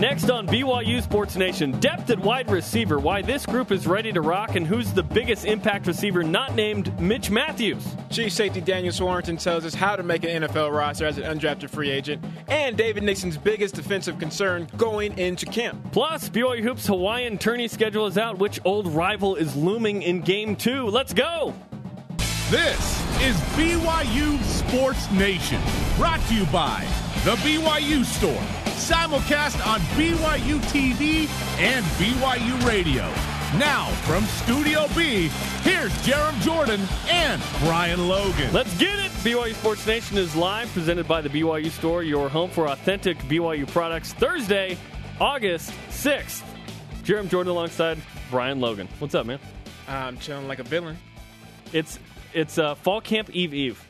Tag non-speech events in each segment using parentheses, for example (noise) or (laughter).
Next on BYU Sports Nation, depth at wide receiver, why this group is ready to rock, and who's the biggest impact receiver not named Mitch Mathews. Chief safety Daniel Sorensen tells us how to make an NFL roster as an undrafted free agent, and David Nixon's biggest defensive concern going into camp. Plus, BYU Hoops Hawaiian tourney schedule is out. Which old rival is looming in game two? Let's go! This is BYU Sports Nation, brought to you by The BYU Store simulcast on BYU TV and BYU Radio. Now, from Studio B, here's Jarom Jordan and Brian Logan. Let's get it! BYU Sports Nation is live, presented by the BYU Store, your home for authentic BYU products. Thursday, August 6th. Jarom Jordan alongside Brian Logan. What's up, man? I'm chilling like a villain. It's it's uh, Fall Camp Eve Eve.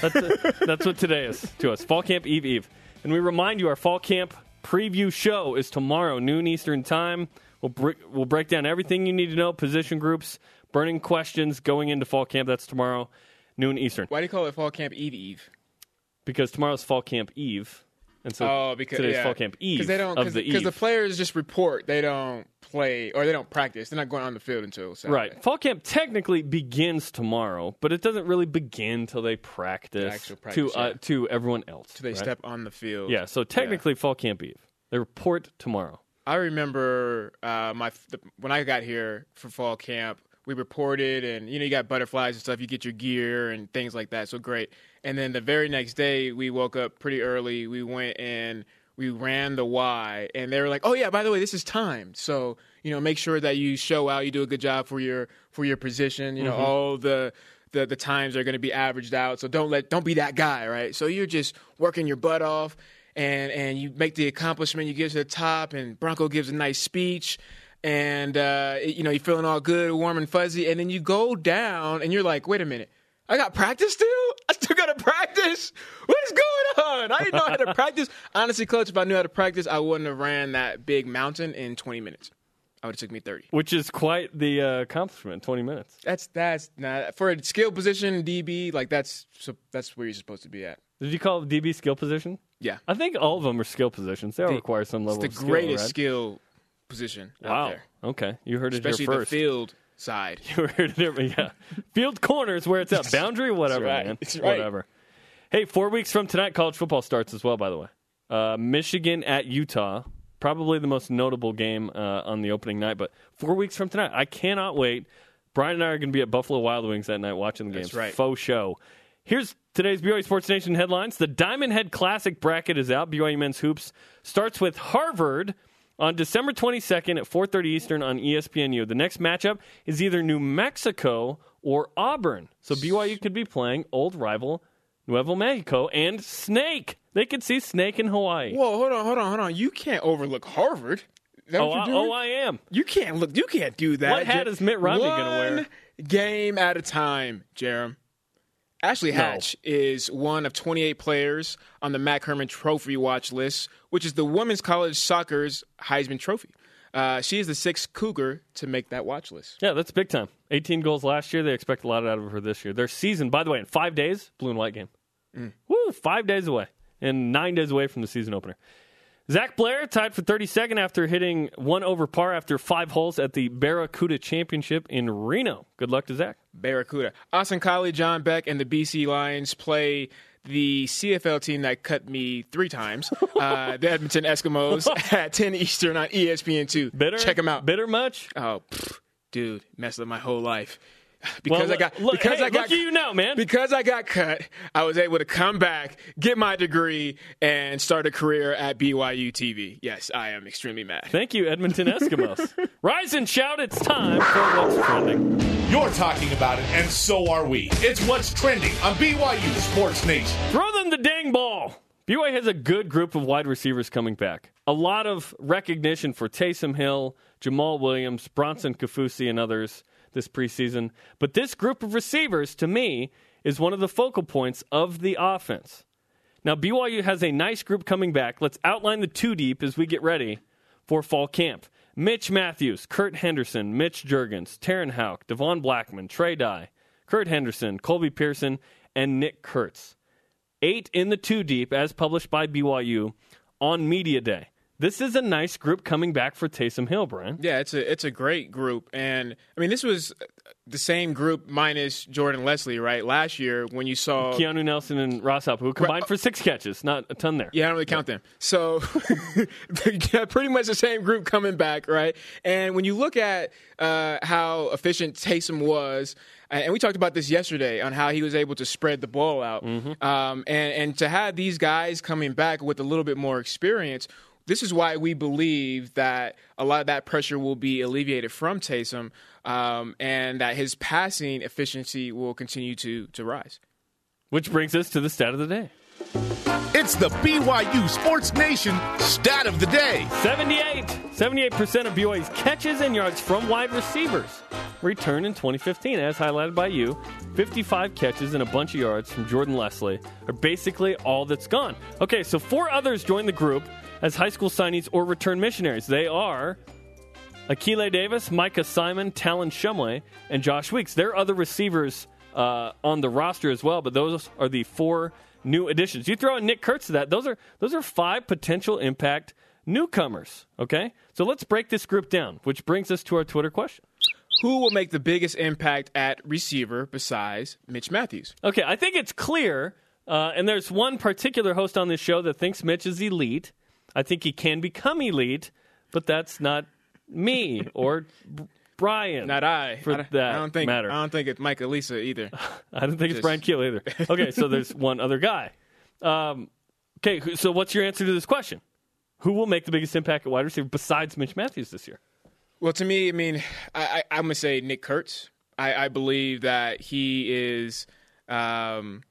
That's, uh, (laughs) that's what today is to us. Fall Camp Eve Eve. And we remind you, our fall camp preview show is tomorrow, noon Eastern time. We'll, br- we'll break down everything you need to know, position groups, burning questions going into fall camp. That's tomorrow, noon Eastern. Why do you call it Fall Camp Eve Eve? Because tomorrow's fall camp eve. And so oh, because today's yeah. fall camp eve they don't, of the Because the players just report. They don't play or they don't practice. They're not going on the field until Saturday. Right. Fall camp technically begins tomorrow, but it doesn't really begin till they practice, actual practice, to uh, yeah. to everyone else. So they right? step on the field. Yeah, so technically fall camp eve. They report tomorrow. I remember uh, my the, when I got here for fall camp. We reported, and you know, you got butterflies and stuff. You get your gear and things like that. So great. And then the very next day, we woke up pretty early. We went and we ran the Y, and they were like, "Oh yeah, by the way, this is timed. So you know, make sure that you show out. You do a good job for your for your position. You know, all the the the times are going to be averaged out. So don't let don't be that guy, right? So you're just working your butt off, and and you make the accomplishment. You get to the top, and Bronco gives a nice speech. And uh, you know you're feeling all good, warm and fuzzy, and then you go down, and you're like, "Wait a minute, I got practice still? I still got to practice? What is going on? I didn't know how to (laughs) practice. Honestly, coach, if I knew how to practice, I wouldn't have ran that big mountain in 20 minutes. I would have took me 30. Which is quite the uh, accomplishment, 20 minutes. That's that's not for a skill position DB. Like that's so that's where you're supposed to be at. Did you call DB skill position? Yeah, I think all of them are skill positions. They all The- require some it's level the of skill, greatest right? skill position out Wow. there, Okay. You heard it especially here the first. field side. You heard it. Yeah. Field corners where it's at. Boundary, whatever, right. man. Right. Whatever. Hey, four weeks from tonight, college football starts as well, by the way. Uh, Michigan at Utah. Probably the most notable game uh, on the opening night, but four weeks from tonight. I cannot wait. Brian and I are going to be at Buffalo Wild Wings that night watching the game. That's right. Faux show. Here's today's BYU Sports Nation headlines. The Diamond Head Classic bracket is out. BYU men's hoops starts with Harvard on December 22nd at 4:30 Eastern on ESPNU. The next matchup is either New Mexico or Auburn. So BYU could be playing old rival Nuevo Mexico and Snake. They could see Snake in Hawaii. Whoa, hold on, hold on, hold on. You can't overlook Harvard. That Oh, what I, oh, I am. You can't look. You can't do that. What hat Jer- is Mitt Romney gonna wear? Game at a time, Jarom. Ashley Hatch is one of 28 players on the MAC Hermann Trophy watch list, which is the women's college soccer's Heisman Trophy. Uh, she is the sixth Cougar to make that watch list. Yeah, that's big time. 18 goals last year. They expect a lot out of her this year. Their season, by the way, in five days, blue and white game. Mm. Woo, five days away and nine days away from the season opener. Zach Blair tied for 32nd after hitting one over par after five holes at the Barracuda Championship in Reno. Good luck to Zach. Barracuda. Austin Collie, John Beck, and the BC Lions play the CFL team that cut me three times, (laughs) uh, the Edmonton Eskimos, (laughs) at 10 Eastern on E ESPN2. Bitter? Check them out. Bitter much? Oh, pff, dude, messed up my whole life. (laughs) Because Well, I got look, because hey, I got look you now, man. Because I got cut, I was able to come back, get my degree, and start a career at BYU TV. Yes, I am extremely mad. Thank you, Edmonton (laughs) Eskimos. Rise and shout, it's time for What's Trending. You're talking about it, and so are we. It's what's trending on BYU Sports Nation. Throw them the dang ball. BYU has a good group of wide receivers coming back. A lot of recognition for Taysom Hill, Jamaal Williams, Bronson Kaufusi, and others this preseason. But this group of receivers, to me, is one of the focal points of the offense. Now, BYU has a nice group coming back. Let's outline the two deep as we get ready for fall camp. Mitch Mathews, Kurt Henderson, Mitch Juergens, Terenn Houk, Devon Blackmon, Trey Dye, Kurt Henderson, Colby Pearson, and Nick Kurtz eight in the two deep as published by BYU on Media Day. This is a nice group coming back for Taysom Hill, Brian. Yeah, it's a it's a great group, and I mean this was the same group minus Jordan Leslie, right? Last year when you saw Keanu Nelson and Ross who combined for six catches, not a ton there. Yeah, I don't really count them. So, (laughs) pretty much the same group coming back, right? And when you look at uh, how efficient Taysom was, and we talked about this yesterday on how he was able to spread the ball out, Mm-hmm. um, and and to have these guys coming back with a little bit more experience. This is why we believe that a lot of that pressure will be alleviated from Taysom, um, and that his passing efficiency will continue to to rise. Which brings us to the stat of the day. It's the BYU Sports Nation stat of the day. 78. 78% of BYU's catches and yards from wide receivers returned in 2015, as highlighted by you. 55 catches and a bunch of yards from Jordan Leslie are basically all that's gone. Okay, so four others joined the group as high school signees or return missionaries. They are Akile Davis, Micah Simon, Talon Shumway, and Josh Weeks. There are other receivers uh, on the roster as well, but those are the four new additions. You throw in Nick Kurtz to that; those are those are five potential impact newcomers. Okay, so let's break this group down, which brings us to our Twitter question. Who will make the biggest impact at receiver besides Mitch Mathews? Okay, I think it's clear, uh, and there's one particular host on this show that thinks Mitch is elite. I think he can become elite, but that's not me (laughs) or Brian. Not I. For I, don't- that I don't think matter. I don't think it's Mike Elisa either. (laughs) I don't think it's Brian Keel either. Okay, so there's (laughs) one other guy. Um, okay, so what's your answer to this question? Who will make the biggest impact at wide receiver besides Mitch Mathews this year? well, to me, I mean, I, I, I'm gonna say Nick Kurtz. I, I believe that he is um,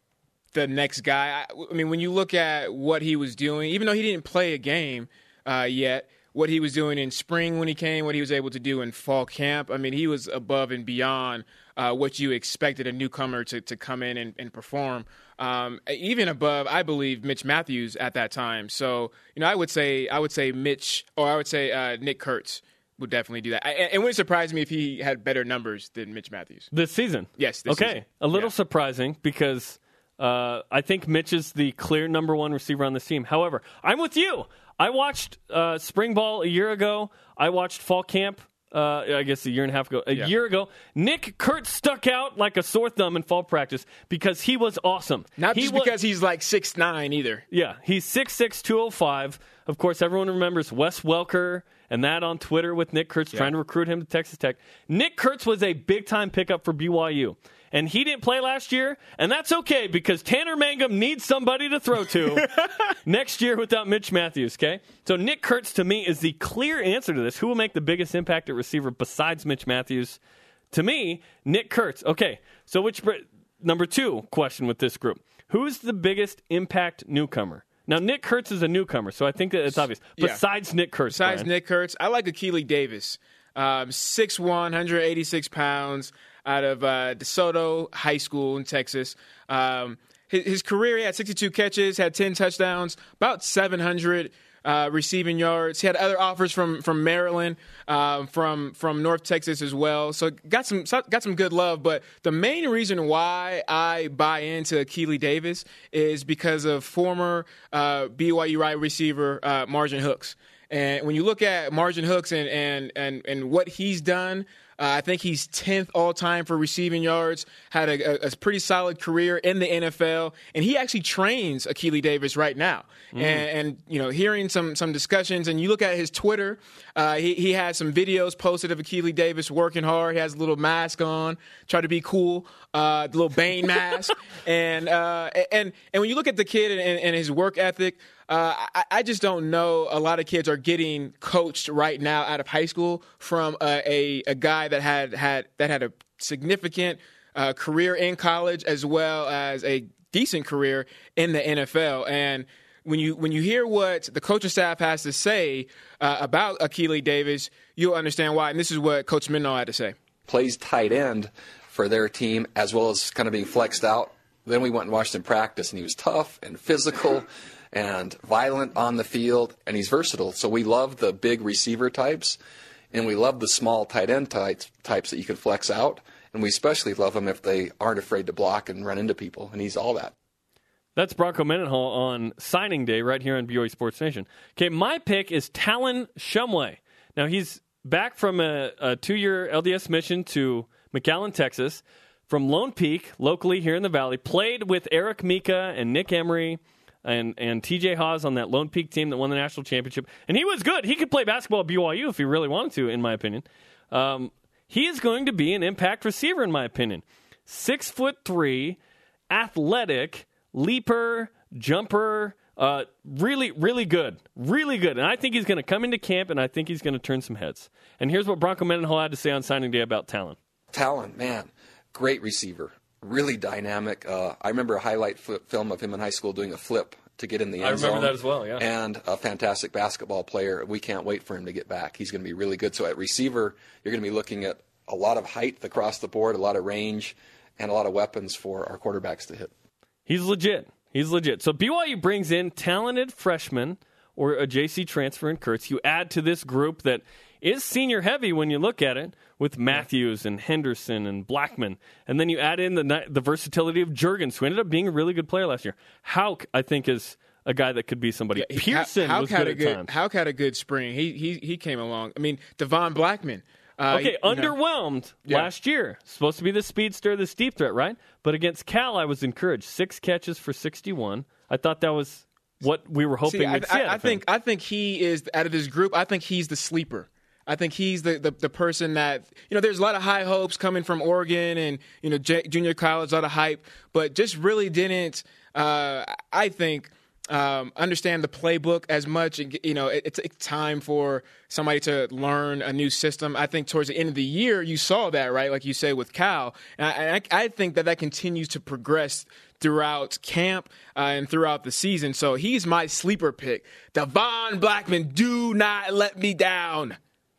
the next guy. I, I mean, when you look at what he was doing, even though he didn't play a game uh, yet, what he was doing in spring when he came, what he was able to do in fall camp, I mean, he was above and beyond uh, what you expected a newcomer to, to come in and, and perform. Um, even above, I believe, Mitch Mathews at that time. So, you know, I would say, I would say Mitch, or I would say uh, Nick Kurtz would definitely do that. I, it wouldn't surprise me if he had better numbers than Mitch Mathews. This season? Yes, this okay, season. a little Yeah. surprising because uh, I think Mitch is the clear number one receiver on this team. However, I'm with you. I watched uh, spring ball a year ago. I watched fall camp. Uh, I guess a year and a half ago. A Yeah. year ago, Nick Kurt stuck out like a sore thumb in fall practice because he was awesome. Not he just wa- because he's like six nine either. Yeah, he's 6'6", 205. Of course, everyone remembers Wes Welker and that on Twitter with Nick Kurtz trying to recruit him to Texas Tech. Nick Kurtz was a big time pickup for BYU. And he didn't play last year, and that's okay because Tanner Mangum needs somebody to throw to (laughs) next year without Mitch Mathews, okay? So Nick Kurtz to me is the clear answer to this. Who will make the biggest impact at receiver besides Mitch Mathews? To me, Nick Kurtz. Okay, so which number two question with this group? Who's the biggest impact newcomer? Now Nick Kurtz is a newcomer, so I think that it's obvious. Yeah. Besides Nick Kurtz, Besides Brian. Nick Kurtz, I like Akili Davis. Um, 6'1", 186 pounds, out of uh, DeSoto High School in Texas. Um, his, his career, he had 62 catches, had 10 touchdowns, about 700 uh, receiving yards. He had other offers from from Maryland, um, from from North Texas as well. So got some got some good love. But the main reason why I buy into Akili Davis is because of former uh, BYU wide receiver uh, Margin Hooks. And when you look at Margin Hooks and and and, and what he's done, uh, I think he's 10th all time for receiving yards. Had a, a, a pretty solid career in the NFL, and he actually trains Akili Davis right now. And, and you know, hearing some some discussions, and you look at his Twitter, uh, he he has some videos posted of Akili Davis working hard. He has a little mask on, try to be cool, uh, the little Bane (laughs) mask, and uh, and and when you look at the kid and, and his work ethic. Uh, I, I just don't know. A lot of kids are getting coached right now out of high school from a, a, a guy that had had that had a significant uh, career in college as well as a decent career in the NFL. And when you when you hear what the coaching staff has to say uh, about Akili Davis, you'll understand why. And this is what Coach Minnow had to say. plays tight end for their team as well as kind of being flexed out. Then we went and watched him practice, and he was tough and physical (laughs) and violent on the field, and he's versatile. So we love the big receiver types, and we love the small tight end types, types that you can flex out, and we especially love them if they aren't afraid to block and run into people, and he's all that. That's Bronco Mendenhall on signing day right here on BYU Sports Nation. Okay, my pick is Talon Shumway. Now he's back from a, a two-year LDS mission to McAllen, Texas, from Lone Peak, locally here in the Valley. Played with Eric Mika and Nick Emery and and TJ Haws on that Lone Peak team that won the national championship, and he was good. He could play basketball at BYU if he really wanted to, in my opinion. Um, he is going to be an impact receiver, in my opinion. Six foot three, athletic, leaper, jumper. Uh, really, really good. Really good. And I think he's going to come into camp and I think he's going to turn some heads. And here's what Bronco Mendenhall had to say on signing day about Talon. Talon, man, great receiver. Really dynamic. Uh, I remember a highlight flip film of him in high school doing a flip to get in the end I remember zone. that as well, yeah. And a fantastic basketball player. We can't wait for him to get back. He's going to be really good. So at receiver, you're going to be looking at a lot of height across the board, a lot of range, and a lot of weapons for our quarterbacks to hit. He's legit. He's legit. So BYU brings in talented freshmen or a JC transfer in Kurtz. You add to this group that is senior heavy when you look at it with Mathews and Henderson and Blackmon. And then you add in the the versatility of Juergens, who ended up being a really good player last year. Houk, I think, is a guy that could be somebody. He- Pearson Houk was had good a at good, times. Houk had a good spring. He he he came along. I mean, Devon Blackmon. Uh, Okay, you know, underwhelmed Yeah. last year. Supposed to be the speedster, the steep threat, right? But against Cal, I was encouraged. Six catches for 61. I thought that was what we were hoping See, I. I, I think I think he is out of this group. I think he's the sleeper. I think he's the, the, the person that you know. There's a lot of high hopes coming from Oregon and you know J- junior college, a lot of hype, but just really didn't. Uh, I think um, understand the playbook as much. And, You know, it, it's, it's time for somebody to learn a new system. I think towards the end of the year, you saw that, right? Like you say with Cal, and I, I, I think that that continues to progress throughout camp uh, and throughout the season. So he's my sleeper pick. Devon Blackmon, do not let me down.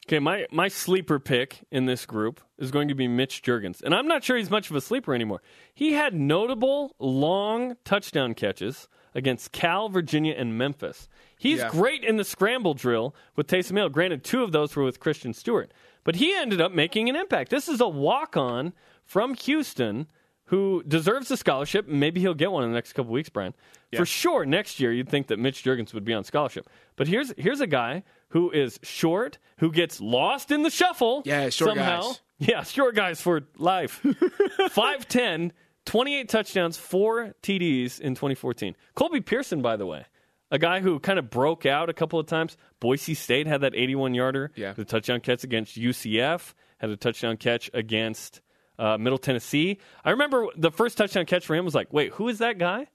Okay, my, my sleeper pick in this group is going to be Mitch Juergens. And I'm not sure he's much of a sleeper anymore. He had notable long touchdown catches against Cal, Virginia, and Memphis. He's Yeah. great in the scramble drill with Taysom Hill. Granted, two of those were with Christian Stewart. But he ended up making an impact. This is a walk on from Houston who deserves a scholarship. Maybe he'll get one in the next couple weeks, Brian. For sure, next year you'd think that Mitch Juergens would be on scholarship. But here's here's a guy who is short, who gets lost in the shuffle. Yeah, short somehow. guys. Yeah, short guys for life. (laughs) 5'10, 28 touchdowns, four TDs in 2014. Colby Pearson, by the way, a guy who kind of broke out a couple of times. Boise State had that 81 yarder. Yeah. The touchdown catch against UCF, had a touchdown catch against uh, Middle Tennessee. I remember the first touchdown catch for him was like, wait, who is that guy?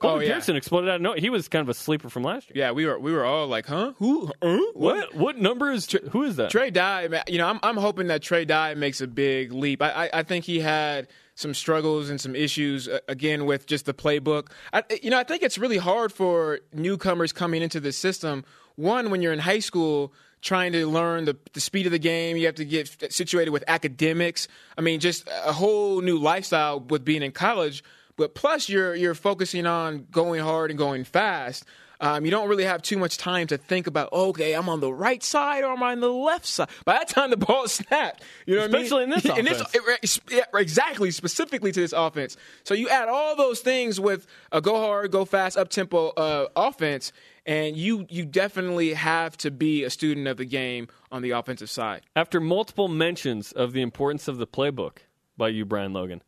Colby Oh, yeah. Pearson exploded out of nowhere. He was kind of a sleeper from last year. Yeah, we were we were all like, huh? Who? Huh? What what number is who is that? Trey Dye, man, you know, I'm I'm hoping that Trey Dye makes a big leap. I I, I think he had some struggles and some issues uh, again with just the playbook. I, you know, I think it's really hard for newcomers coming into the system. One, when you're in high school, trying to learn the, the speed of the game, you have to get situated with academics. I mean, just a whole new lifestyle with being in college. But plus, you're you're focusing on going hard and going fast. Um, you don't really have too much time to think about. Okay, I'm on the right side or am I on the left side? By that time, the ball is (laughs) snapped. You know, Especially in what I this (laughs) mean? offense. it- yeah, exactly, specifically to this offense. So you add all those things with a go hard, go fast, up tempo uh, offense, and you you definitely have to be a student of the game on the offensive side. After multiple mentions of the importance of the playbook by you, Brian Logan,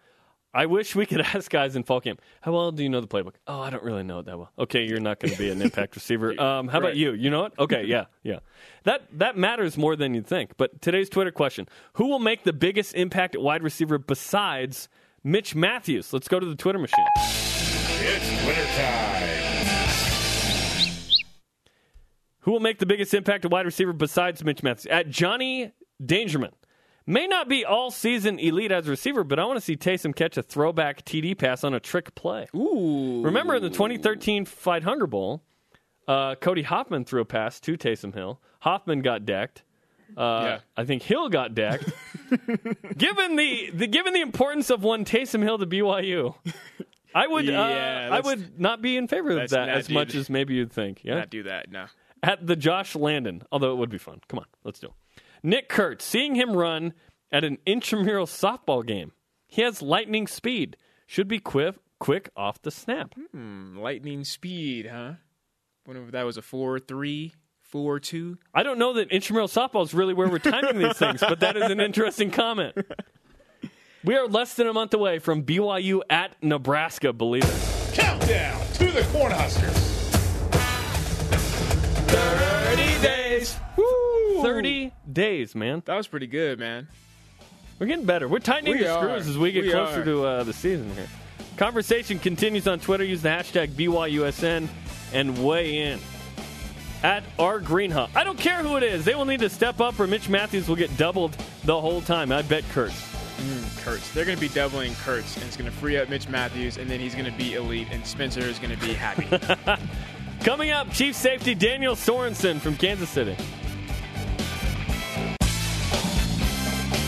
I wish we could (laughs) ask guys in fall camp, how well do you know the playbook? Oh, I don't really know it that well. Okay, you're not going to be an impact (laughs) receiver. Um, how about you? You know it? Okay, yeah, yeah. That that matters more than you'd think. But today's Twitter question: Who will make the biggest impact at wide receiver besides Mitch Mathews? Let's go to the Twitter machine. It's Twitter time. Who will make the biggest impact at wide receiver besides Mitch Mathews? At Johnny Dangerman. May not be all season elite as a receiver, but I want to see Taysom catch a throwback TD pass on a trick play. Ooh, Remember in the 2013 Fight Hunger Bowl, uh, Cody Hoffman threw a pass to Taysom Hill. Hoffman got decked. Uh, Yeah. I think Hill got decked. (laughs) given the, the given the importance of one Taysom Hill to BYU, I would Yeah, uh, I would not be in favor of that as much as maybe you'd think. Yeah, not do that. No. At the Josh Landon, although it would be fun. Come on, let's do it. Nick Kurtz, seeing him run at an intramural softball game. He has lightning speed. Should be quick, quick off the snap. Hmm, lightning speed, huh? Wonder if that was a four three, four two. I don't know that intramural softball is really where we're timing these things, but that is an interesting comment. We are less than a month away from BYU at Nebraska, believe it. Countdown to the Cornhuskers. 30 days. Woo! 30 days, man. That was pretty good, man. We're getting better. We're tightening We the screws as we get We closer are. to uh, the season here. Conversation continues on Twitter. Use the hashtag BYUSN and weigh in. At our Greenhawk. I don't care who it is. They will need to step up or Mitch Mathews will get doubled the whole time. I bet Kurt. Kurtz. They're going to be doubling Kurtz, and it's going to free up Mitch Mathews, and then he's going to be elite, and Spencer is going to be happy. (laughs) Coming up, Chief Safety Daniel Sorensen from Kansas City.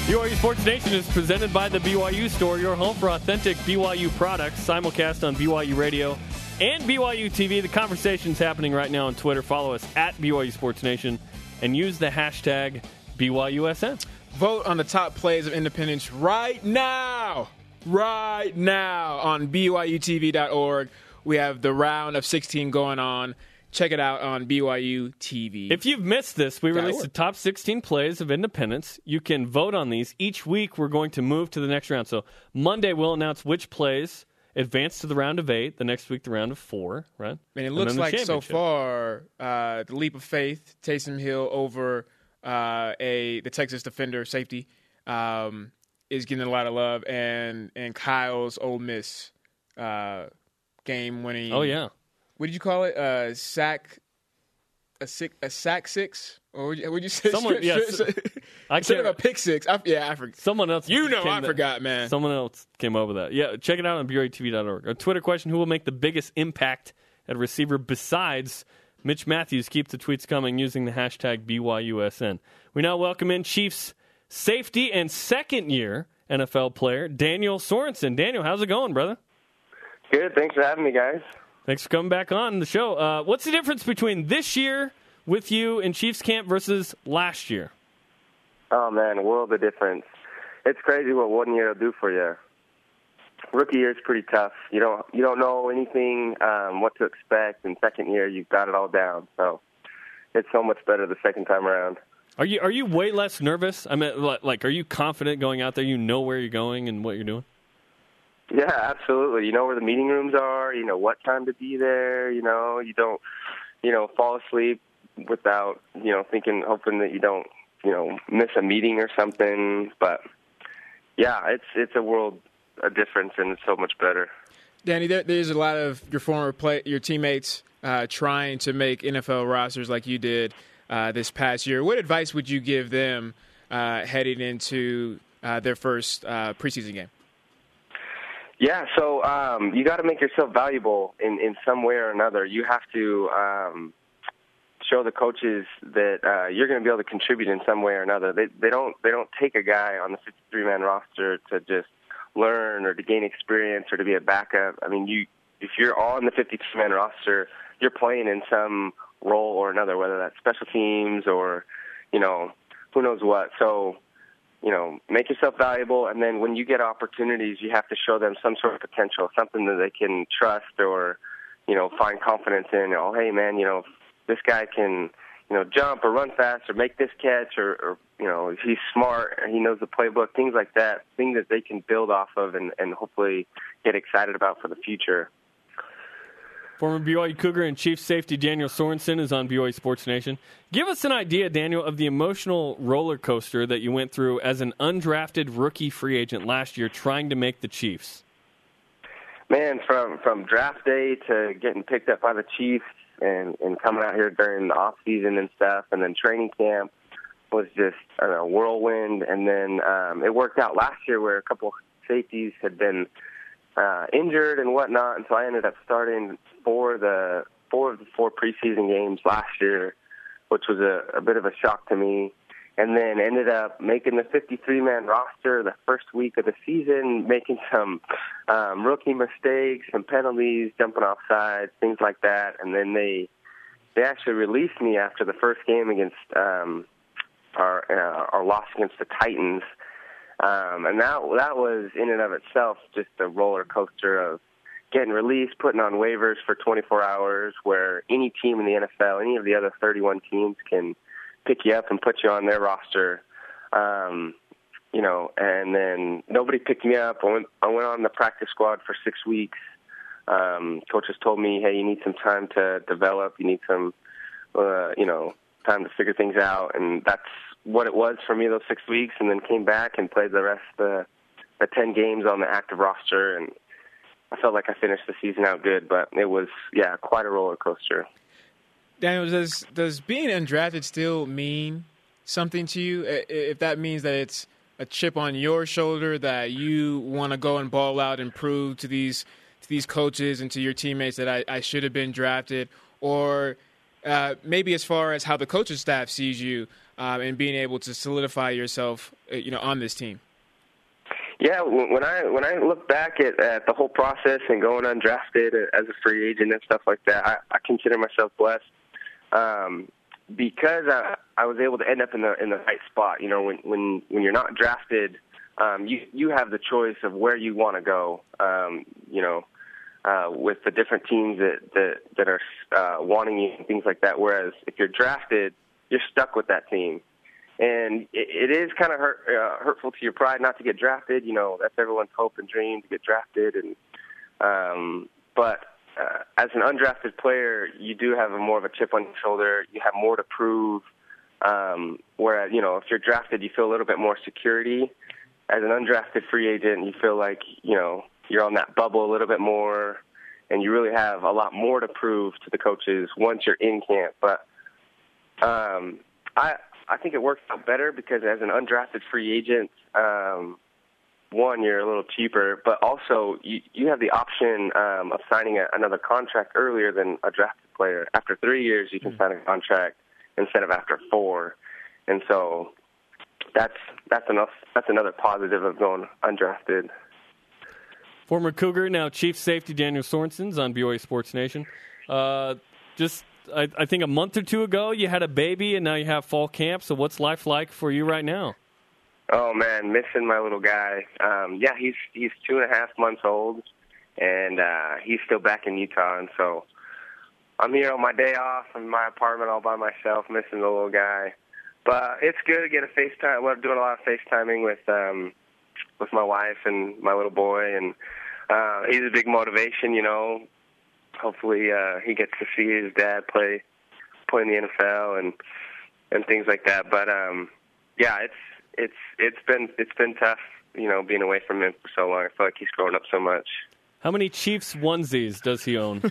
BYU Sports Nation is presented by the BYU Store, your home for authentic BYU products. Simulcast on BYU Radio and BYU TV. The conversation's happening right now on Twitter. Follow us at BYU Sports Nation and use the hashtag BYUSN. Vote on the top plays of Independence right now. Right now on BYUTV.org. We have the round of 16 going on. Check it out on BYU TV. If you've missed this, we released the top 16 plays of Independence. You can vote on these. Each week, we're going to move to the next round. So Monday, we'll announce which plays advance to the round of eight. The next week, the round of four, right? And it looks the like so far, uh, the leap of faith, Taysom Hill over uh, a the Texas defender safety um, is getting a lot of love, and and Kyle's Ole Miss uh, game winning. Oh, yeah. what did you call it? Uh, sack a six a sack six or would you, would you say Someone- strip- yes. strip- I instead of a pick six? I, yeah, I forgot. Someone else. You know, I to- forgot, man. Someone else came over that. Yeah, check it out on BYUTV.org. A Twitter question Who will make the biggest impact at receiver besides Mitch Mathews? Keep the tweets coming using the hashtag BYUSN. We now welcome in Chiefs safety and second year NFL player Daniel Sorensen. Daniel, how's it going, brother? Good. Thanks for having me, guys. Thanks for coming back on the show. Uh, what's the difference between this year with you in Chiefs camp versus last year? Oh man, world of difference. It's crazy what one year will do for you. Rookie year is pretty tough. You don't you don't know anything um, what to expect, and second year you've got it all down. So it's so much better the second time around. Are you are you way less nervous? I mean, like, are you confident going out there? You know where you're going and what you're doing. Yeah, absolutely. You know where the meeting rooms are. You know what time to be there. You know you don't you know fall asleep without you know thinking hoping that you don't you know miss a meeting or something. But yeah, it's it's a world a difference and it's so much better. Danny, there, there's a lot of your former play, your teammates uh, trying to make NFL rosters like you did uh, this past year. What advice would you give them uh, heading into uh, their first uh, preseason game? Yeah, so um, you got to make yourself valuable in, in some way or another. You have to um, show the coaches that uh, you're going to be able to contribute in some way or another. They they don't they don't take a guy on the 53 man roster to just learn or to gain experience or to be a backup. I mean, you if you're on the 53 man roster, you're playing in some role or another, whether that's special teams or you know who knows what. So you know, make yourself valuable, and then when you get opportunities, you have to show them some sort of potential, something that they can trust or, you know, find confidence in. Oh, hey, man, you know, this guy can, you know, jump or run fast or make this catch or, or you know, he's smart he knows the playbook, things like that, things that they can build off of and, and hopefully get excited about for the future. Former BYU Cougar and Chief Safety Daniel Sorensen is on BYU Sports Nation. Give us an idea, Daniel, of the emotional roller coaster that you went through as an undrafted rookie free agent last year, trying to make the Chiefs. Man, from from draft day to getting picked up by the Chiefs and and coming out here during the off season and stuff, and then training camp was just know, whirlwind. And then um, it worked out last year where a couple safeties had been uh, injured and whatnot, and so I ended up starting for the four of the four preseason games last year, which was a, a bit of a shock to me. And then ended up making the 53 man roster the first week of the season, making some um, rookie mistakes, some penalties, jumping off sides, things like that. And then they they actually released me after the first game against um, our uh, our loss against the Titans. Um, and that that was in and of itself just a roller coaster of getting released, putting on waivers for 24 hours, where any team in the NFL, any of the other 31 teams, can pick you up and put you on their roster. Um, you know, and then nobody picked me up. I went, I went on the practice squad for six weeks. Um, coaches told me, hey, you need some time to develop. You need some, uh, you know, time to figure things out. And that's what it was for me those six weeks. And then came back and played the rest of the, the 10 games on the active roster. And I felt like I finished the season out good, but it was, yeah, quite a roller coaster. Daniel, does does being undrafted still mean something to you? If that means that it's a chip on your shoulder that you want to go and ball out and prove to these to these coaches and to your teammates that I, I should have been drafted, or uh, maybe as far as how the coaching staff sees you um, and being able to solidify yourself, uh, you know, on this team. Yeah, when I when I look back at, at the whole process and going undrafted as a free agent and stuff like that, I, I consider myself blessed um, because I, I was able to end up in the in the right spot. You know, when when when you're not drafted, um, you you have the choice of where you want to go. Um, you know, uh, with the different teams that that that are uh, wanting you and things like that. Whereas if you're drafted, you're stuck with that team, and it, it is kind of hurt, uh, hurtful to your pride not to get drafted. You know, that's everyone's hope and dream to get drafted, and um, but uh, as an undrafted player, you do have a more of a chip on your shoulder. You have more to prove. Um, whereas, you know, if you're drafted, you feel a little bit more security. As an undrafted free agent, you feel like, you know, you're on that bubble a little bit more, and you really have a lot more to prove to the coaches once you're in camp. But um, I I think it works out better because as an undrafted free agent, um, one, you're a little cheaper, but also you, you have the option um, of signing a, another contract earlier than a drafted player. After three years, you can mm-hmm. sign a contract instead of after four, and so that's that's enough. That's another positive of going undrafted. Former Cougar, now Chief Safety Daniel Sorensen's on BYU Sports Nation. Uh, just, I, I think a month or two ago, you had a baby, and now you have fall camp. So, what's life like for you right now? Oh man, missing my little guy. Um, yeah, he's he's two and a half months old, and uh, he's still back in Utah, and so I'm here on my day off in my apartment all by myself, missing the little guy. But it's good to get a FaceTime. We're doing a lot of FaceTiming with um, with my wife and my little boy, and uh, he's a big motivation. You know, hopefully uh, he gets to see his dad play play in the NFL and and things like that. But um, yeah, it's it's it's been it's been tough, you know, being away from him for so long. I feel like he's grown up so much. How many Chiefs onesies does he own? (laughs) (laughs)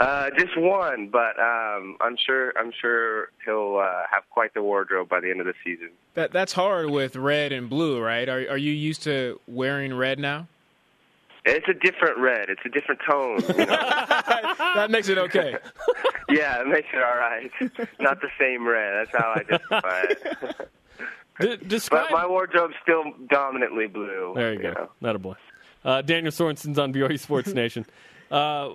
uh, just one, but um, I'm sure I'm sure he'll uh, have quite the wardrobe by the end of the season. That that's hard with red and blue, right? Are are you used to wearing red now? It's a different red. It's a different tone. You know? (laughs) that makes it okay. (laughs) yeah, it makes it all right. Not the same red. That's how I justify it. (laughs) D- describe... But my wardrobe's still dominantly blue. There you, you go. Know? Not a boy. Uh, Daniel Sorensen's on BYU Sports Nation. Uh,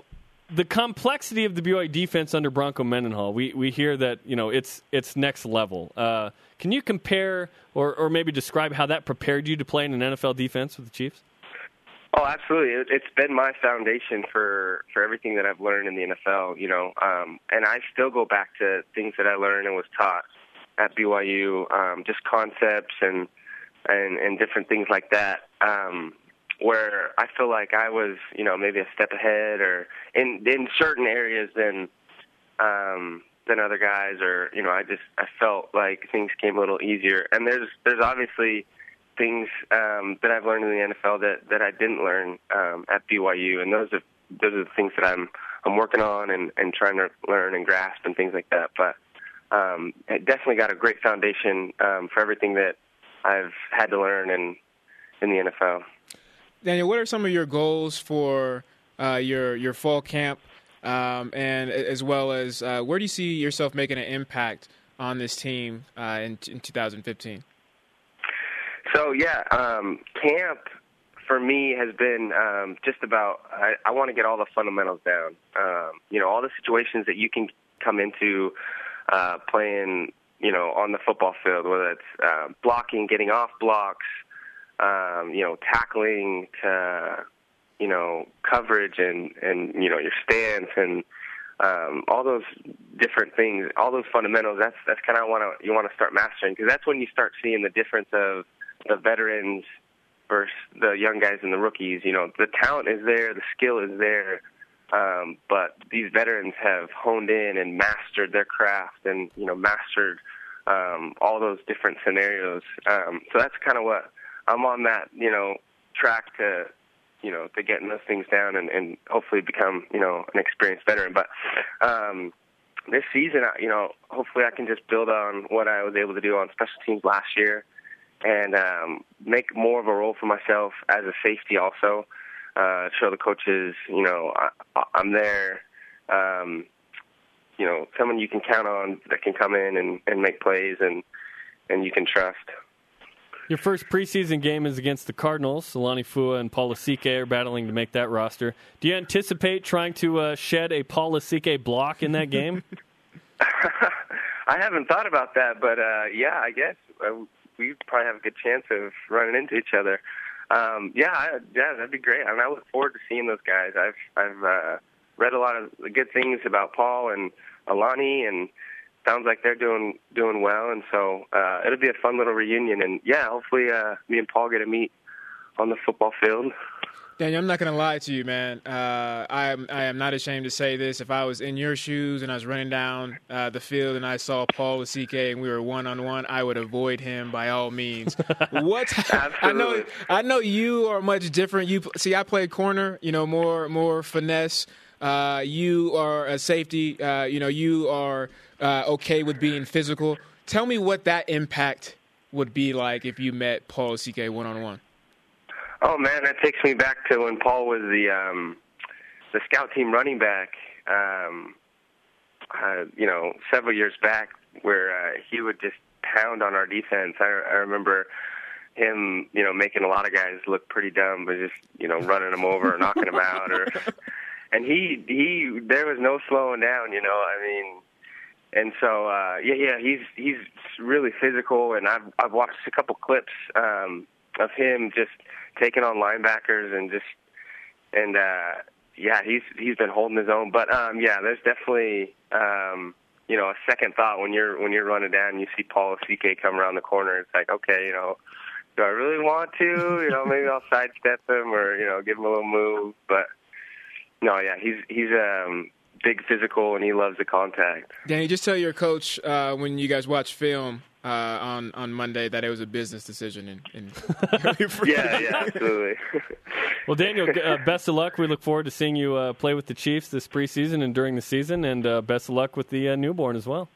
the complexity of the BYU defense under Bronco Mendenhall, we, we hear that you know it's it's next level. Uh, can you compare or, or maybe describe how that prepared you to play in an NFL defense with the Chiefs? Oh, absolutely. It's been my foundation for for everything that I've learned in the NFL. You know, um, and I still go back to things that I learned and was taught at BYU, um, just concepts and and and different things like that. Um, where I feel like I was, you know, maybe a step ahead, or in in certain areas than um, than other guys, or you know, I just I felt like things came a little easier. And there's there's obviously things um, that I've learned in the NFL that that I didn't learn um, at BYU, and those are those are the things that I'm I'm working on and and trying to learn and grasp and things like that. But um, it definitely got a great foundation um, for everything that I've had to learn in in the NFL. Daniel, what are some of your goals for uh, your your fall camp, um, and as well as uh, where do you see yourself making an impact on this team uh, in, in 2015? So yeah, um, camp for me has been um, just about. I, I want to get all the fundamentals down. Um, you know, all the situations that you can come into uh, playing. You know, on the football field, whether it's uh, blocking, getting off blocks, um, you know, tackling to you know coverage and and you know your stance and um, all those different things, all those fundamentals. That's that's kind of want to you want to start mastering because that's when you start seeing the difference of the veterans versus the young guys and the rookies. You know, the talent is there, the skill is there, um, but these veterans have honed in and mastered their craft and you know mastered um, all those different scenarios. Um, so that's kind of what I'm on that you know track to you know to getting those things down and, and hopefully become you know an experienced veteran. But um, this season, you know, hopefully I can just build on what I was able to do on special teams last year and um, make more of a role for myself as a safety also. Uh, show the coaches, you know, I, I'm there. Um, you know, someone you can count on that can come in and, and make plays and and you can trust. Your first preseason game is against the Cardinals. Alani Fua and Paul Lasike are battling to make that roster. Do you anticipate trying to uh, shed a Paul Lasike block in that game? (laughs) I haven't thought about that, but uh, yeah, I guess uh, we probably have a good chance of running into each other. Um, yeah, I, yeah, that'd be great. I mean, I look forward to seeing those guys. I've I've uh, read a lot of good things about Paul and Alani, and sounds like they're doing doing well. And so uh, it'll be a fun little reunion. And yeah, hopefully uh, me and Paul get to meet on the football field. Daniel, I'm not going to lie to you, man. Uh, I am I am not ashamed to say this. If I was in your shoes and I was running down uh, the field and I saw Paul Lasike and we were one on one, I would avoid him by all means. (laughs) what? (laughs) I know I know you are much different. You see, I played corner. You know, more more finesse. Uh, you are a safety. Uh, you know, you are uh, okay with being physical. Tell me what that impact would be like if you met Paul Lasike one on one. Oh man, that takes me back to when Paul was the um, the scout team running back. Um, uh, you know, several years back, where uh, he would just pound on our defense. I, I remember him, you know, making a lot of guys look pretty dumb, but just you know, running them over or knocking them out, or (laughs) and he he there was no slowing down. You know, I mean. And so, uh, yeah, yeah, he's he's really physical, and I've I've watched a couple clips um, of him just taking on linebackers and just and uh yeah, he's he's been holding his own. But um yeah, there's definitely um you know, a second thought when you're when you're running down and you see Paul Lasike come around the corner, it's like, okay, you know, do I really want to? You know, maybe I'll sidestep him or, you know, give him a little move. But no, yeah, he's he's um big physical and he loves the contact. Danny, just tell your coach uh, when you guys watch film uh, on on Monday that it was a business decision. And, (laughs) and yeah, yeah, absolutely. (laughs) well, Daniel, uh, best of luck. We look forward to seeing you uh, play with the Chiefs this preseason and during the season, and uh, best of luck with the uh, newborn as well.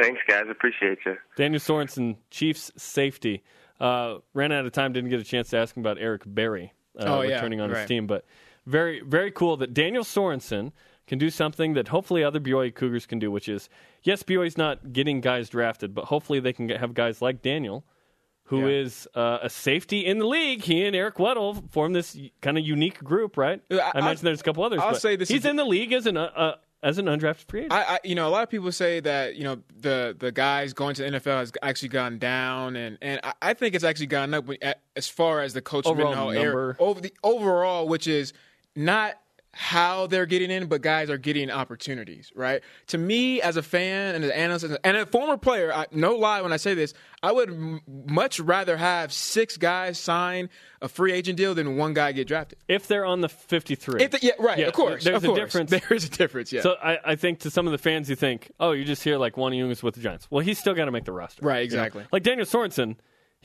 Thanks, guys. Appreciate you. Daniel Sorensen, Chiefs safety. Uh, ran out of time. Didn't get a chance to ask him about Eric Berry oh, returning yeah, on right. his team, but very very cool that Daniel Sorensen can do something that hopefully other BYU Cougars can do, which is yes, BYU's not getting guys drafted, but hopefully they can get, have guys like Daniel, who Yeah. is uh, a safety in the league. He and Eric Weddle form this kind of unique group, right? I- I, I'll- mentioned there's a couple others. I'll but say this he's in the league as an uh, uh, as an undrafted free agent. I, I, you know, a lot of people say that you know the the guys going to the NFL has actually gone down, and and I, I think it's actually gone up as far as the coach Overall Mendenhall number. era over the overall, which is not how they're getting in, but guys are getting opportunities, right? To me, as a fan and as an analyst and a former player, I, no lie when I say this, I would m- much rather have six guys sign a free agent deal than one guy get drafted. if they're on the 53. If the, yeah, right, Yeah, of course. there's of a course. difference. (laughs) There is a difference, yeah. So I, I think to some of the fans, you think, oh, you just hear like Uani Unga is with the Giants. Well, he's still got to make the roster. Right, you know? exactly. Like Daniel Sorensen,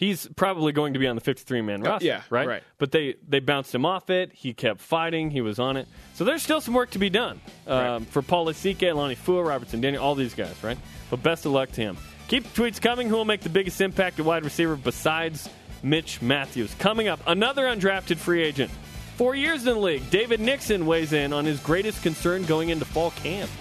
he's probably going to be on the 53 man roster. yeah, right. right. But they they bounced him off it. He kept fighting. He was on it. So there's still some work to be done um, Right. for Paul Lasike, Alani Fua, Robertson, Daniel, all these guys. Right. But best of luck to him. Keep the tweets coming. Who will make the biggest impact at wide receiver besides Mitch Mathews? Coming up, another undrafted free agent. Four years in the league, David Nixon weighs in on his greatest concern going into fall camp.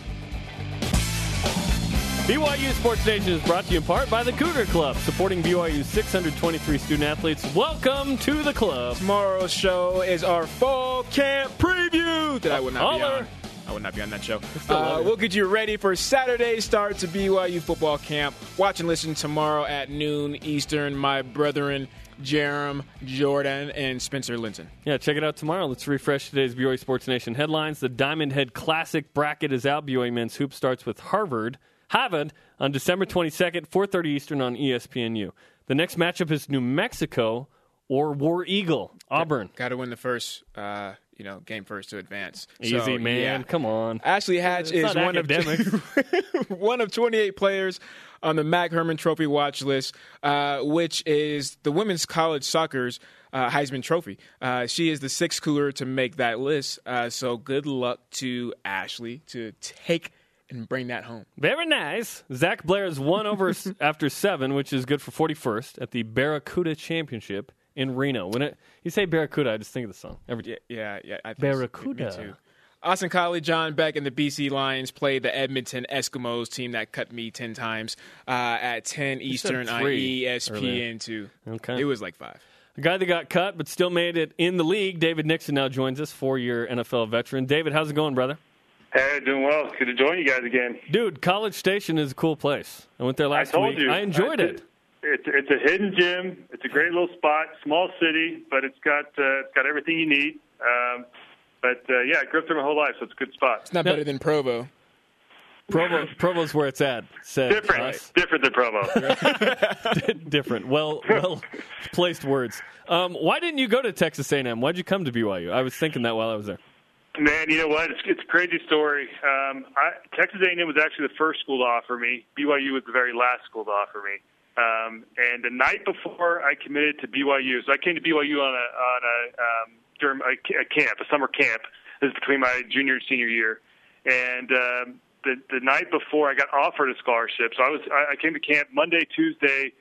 BYU Sports Nation is brought to you in part by the Cougar Club, supporting BYU's 623 student athletes. Welcome to the club. Tomorrow's show is our fall camp preview that I will not be on. I would not be on that show. Uh, we'll get you ready for Saturday start to BYU football camp. Watch and listen tomorrow at noon Eastern. My brethren, Jarom, Jordan, and Spencer Linton. Yeah, check it out tomorrow. Let's refresh today's BYU Sports Nation headlines. The Diamond Head Classic bracket is out. BYU men's hoop starts with Harvard, Harvard on December 22nd, 4:30 Eastern on ESPNU. The next matchup is New Mexico or War Eagle, Auburn. Got to win the first, uh, you know, game first to advance. Easy, So, man. yeah. Come on. Ashley Hatch It's is one of academics. (laughs) one of 28 players on the MAC Hermann Trophy watch list, uh, which is the women's college soccer's uh, Heisman Trophy. Uh, she is the sixth cooler to make that list. Uh, so good luck to Ashley to take and bring that home. Very nice. Zach Blair is one over (laughs) after seven, which is good for 41st at the Barracuda Championship in Reno. When it, you say Barracuda, I just think of the song. Every Yeah, yeah, yeah. I think Barracuda. Me too. Austin Collie, John Beck, and the BC Lions played the Edmonton Eskimos team that cut me 10 times uh, at 10 Eastern on E ESPN2. Okay. It was like five. A guy that got cut but still made it in the league, David Nixon, now joins us, four year NFL veteran. David, how's it going, brother? Hey, doing well. Good to join you guys again. Dude, College Station is a cool place. I went there last I told week. you. I enjoyed I- it. It's it's a hidden gym. It's a great little spot, small city, but it's got uh, it's got everything you need. Um, but uh, yeah, I grew up there my whole life, so it's a good spot. It's not better than Provo. Provo, Provo's where it's at. Said Different, us. different than Provo. (laughs) (laughs) Different. Well, well placed words. Um, why didn't you go to Texas A&M? Why'd you come to BYU? I was thinking that while I was there. Man, you know what? It's, it's a crazy story. Um, I, Texas A&M was actually the first school to offer me. BYU was the very last school to offer me. Um, and the night before I committed to BYU, so I came to BYU on a on a um, during a, a camp, a summer camp. This is between my junior and senior year. And um, the the night before, I got offered a scholarship. So I was I, I came to camp Monday, Tuesday.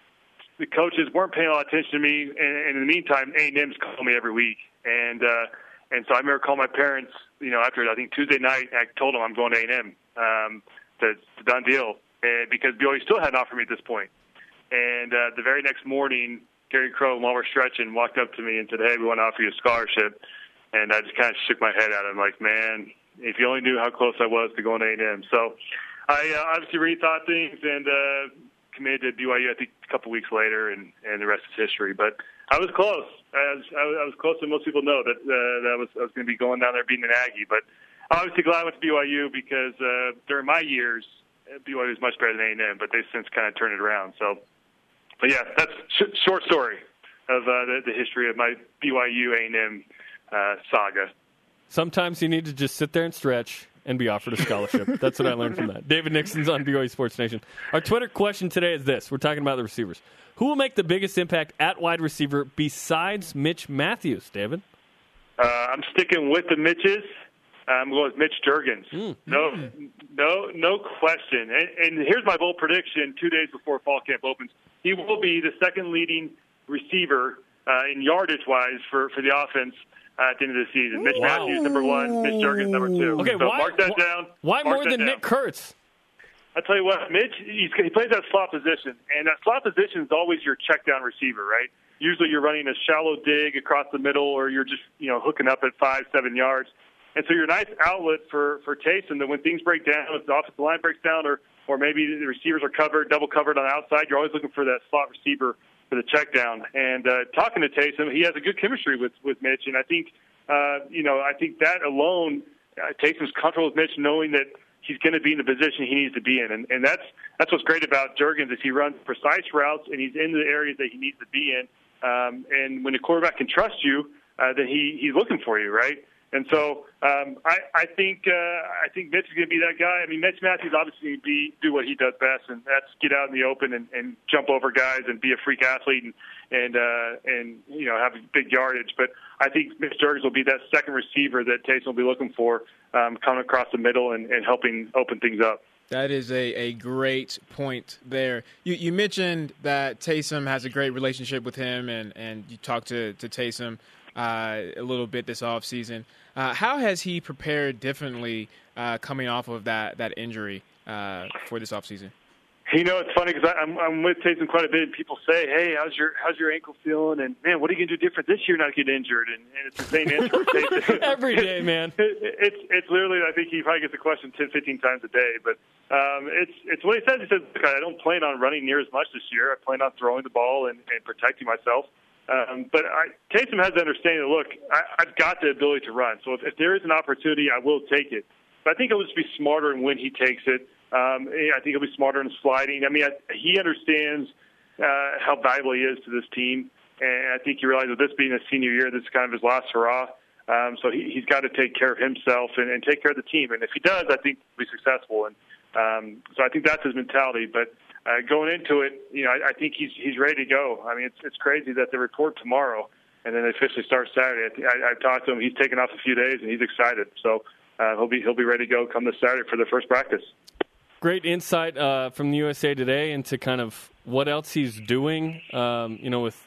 The coaches weren't paying a lot of attention to me, and, and in the meantime, A&M's calling me every week. And uh, and so I remember calling my parents, you know, after I think Tuesday night, I told them I'm going to A&M. Um, it's a done deal, and because BYU still hadn't offered me at this point. And uh, the very next morning, Gary Crow, while we're stretching, walked up to me and said, "Hey, we want to offer you a scholarship." And I just kind of shook my head at him, like, "Man, if you only knew how close I was to going to A&M." So I uh, obviously rethought things and uh, committed to BYU. I think a couple weeks later, and and the rest is history. But I was close. I was, I was, I closer than most people know that uh, that was I was going to be going down there being an Aggie. But obviously glad I went to BYU because uh, during my years, uh, BYU was much better than A&M. But they've since kind of turned it around. So, but yeah, that's sh- short story of uh, the, the history of my BYU A&M uh, saga. Sometimes you need to just sit there and stretch and be offered a scholarship. That's what I learned from that. David Nixon's on BYU Sports Nation. Our Twitter question today is this: We're talking about the receivers. Who will make the biggest impact at wide receiver besides Mitch Mathews? David. Uh, I'm sticking with the Mitches. I'm going with Mitch Juergens. No, no, no question. And, and here's my bold prediction: two days before fall camp opens, he will be the second leading receiver uh, in yardage wise for for the offense at the end of the season. Mitch Wow. Mathews number one, Mitch Juergens number two. Okay, so why, mark that down. Why more than down. Nick Kurtz? I tell you what, Mitch, he's, he plays that slot position, and that slot position is always your check down receiver, right? Usually you're running a shallow dig across the middle, or you're just you know hooking up at five, seven yards, and so you're a nice outlet for for Taysom. That when things break down, if the offensive line breaks down, or or maybe the receivers are covered, double covered on the outside, you're always looking for that slot receiver for the check down. And uh, talking to Taysom, he has a good chemistry with with Mitch, and I think uh, you know I think that alone, uh, Taysom's comfortable with Mitch, knowing that he's going to be in the position he needs to be in, and, and that's that's what's great about Juergens is he runs precise routes and he's in the areas that he needs to be in. Um, and when the quarterback can trust you, uh, then he he's looking for you, right? And so um, I I think uh, I think Mitch is going to be that guy. I mean, Mitch Mathews obviously be do what he does best, and that's get out in the open and, and jump over guys and be a freak athlete and and uh, and you know have a big yardage. But I think Mitch Juergens will be that second receiver that Taysom will be looking for, um, coming across the middle and, and helping open things up. That is a, a great point there. You, you mentioned that Taysom has a great relationship with him, and, and you talked to, to Taysom uh, a little bit this offseason. Uh, how has he prepared differently uh, coming off of that, that injury uh, for this offseason? You know, it's funny because I'm I'm with Taysom quite a bit, and people say, "Hey, how's your how's your ankle feeling?" And man, what are you gonna do different this year not get injured? And, and it's the same answer Taysom (laughs) every day, man. It, it's it's literally. I think he probably gets the question 10, 15 times a day, but um, it's it's what he says. He says, "I don't plan on running near as much this year. I plan on throwing the ball and, and protecting myself." Um, but I, Taysom has to understand that. Look, I, I've got the ability to run, so if, if there is an opportunity, I will take it. But I think he'll just be smarter in when he takes it. Um, I think he'll be smarter in sliding. I mean, I, he understands uh, how valuable he is to this team, and I think he realizes with this being a senior year, this is kind of his last hurrah. Um, so he, he's got to take care of himself and, and take care of the team. And if he does, I think he'll be successful. And um, so I think that's his mentality. But uh, going into it, you know, I, I think he's he's ready to go. I mean, it's it's crazy that they report tomorrow and then they officially start Saturday. I, I've talked to him; he's taken off a few days and he's excited. So uh, he'll be he'll be ready to go come this Saturday for the first practice. Great insight uh, from the USA Today into kind of what else he's doing. Um, you know, with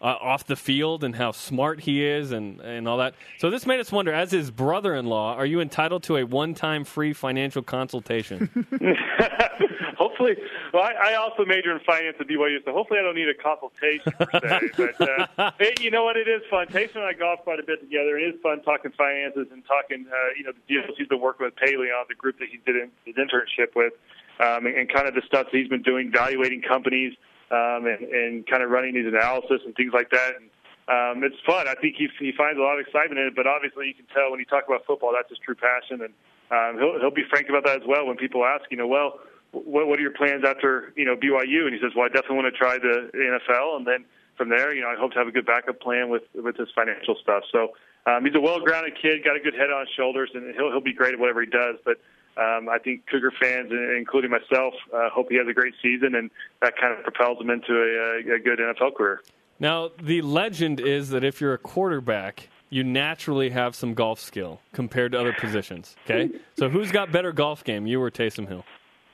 uh, off the field and how smart he is and, and all that. So this made us wonder, as his brother-in-law, are you entitled to a one-time free financial consultation? (laughs) (laughs) hopefully, well, I, I also major in finance at BYU, so hopefully I don't need a consultation per se. (laughs) but uh, it, you know what? It is fun. Taysom and I golf quite a bit together. It is fun talking finances and talking, uh, you know, the deals he's been working with Paley on, the group that he did in, his internship with, um, and, and kind of the stuff that he's been doing, evaluating companies um, and, and kind of running his analysis and things like that. And um, it's fun. I think he, he finds a lot of excitement in it, but obviously you can tell when you talk about football, that's his true passion. And um, he'll, he'll be frank about that as well when people ask, you know, well, what, what are your plans after, you know, BYU? And he says, well, I definitely want to try the NFL. And then from there, you know, I hope to have a good backup plan with, with his financial stuff. So um, he's a well-grounded kid, got a good head on his shoulders, and he'll, he'll be great at whatever he does. But um, I think Cougar fans, including myself, uh, hope he has a great season, and that kind of propels him into a, a good NFL career. Now, the legend is that if you're a quarterback, you naturally have some golf skill compared to other positions. Okay, (laughs) so who's got better golf game, you or Taysom Hill?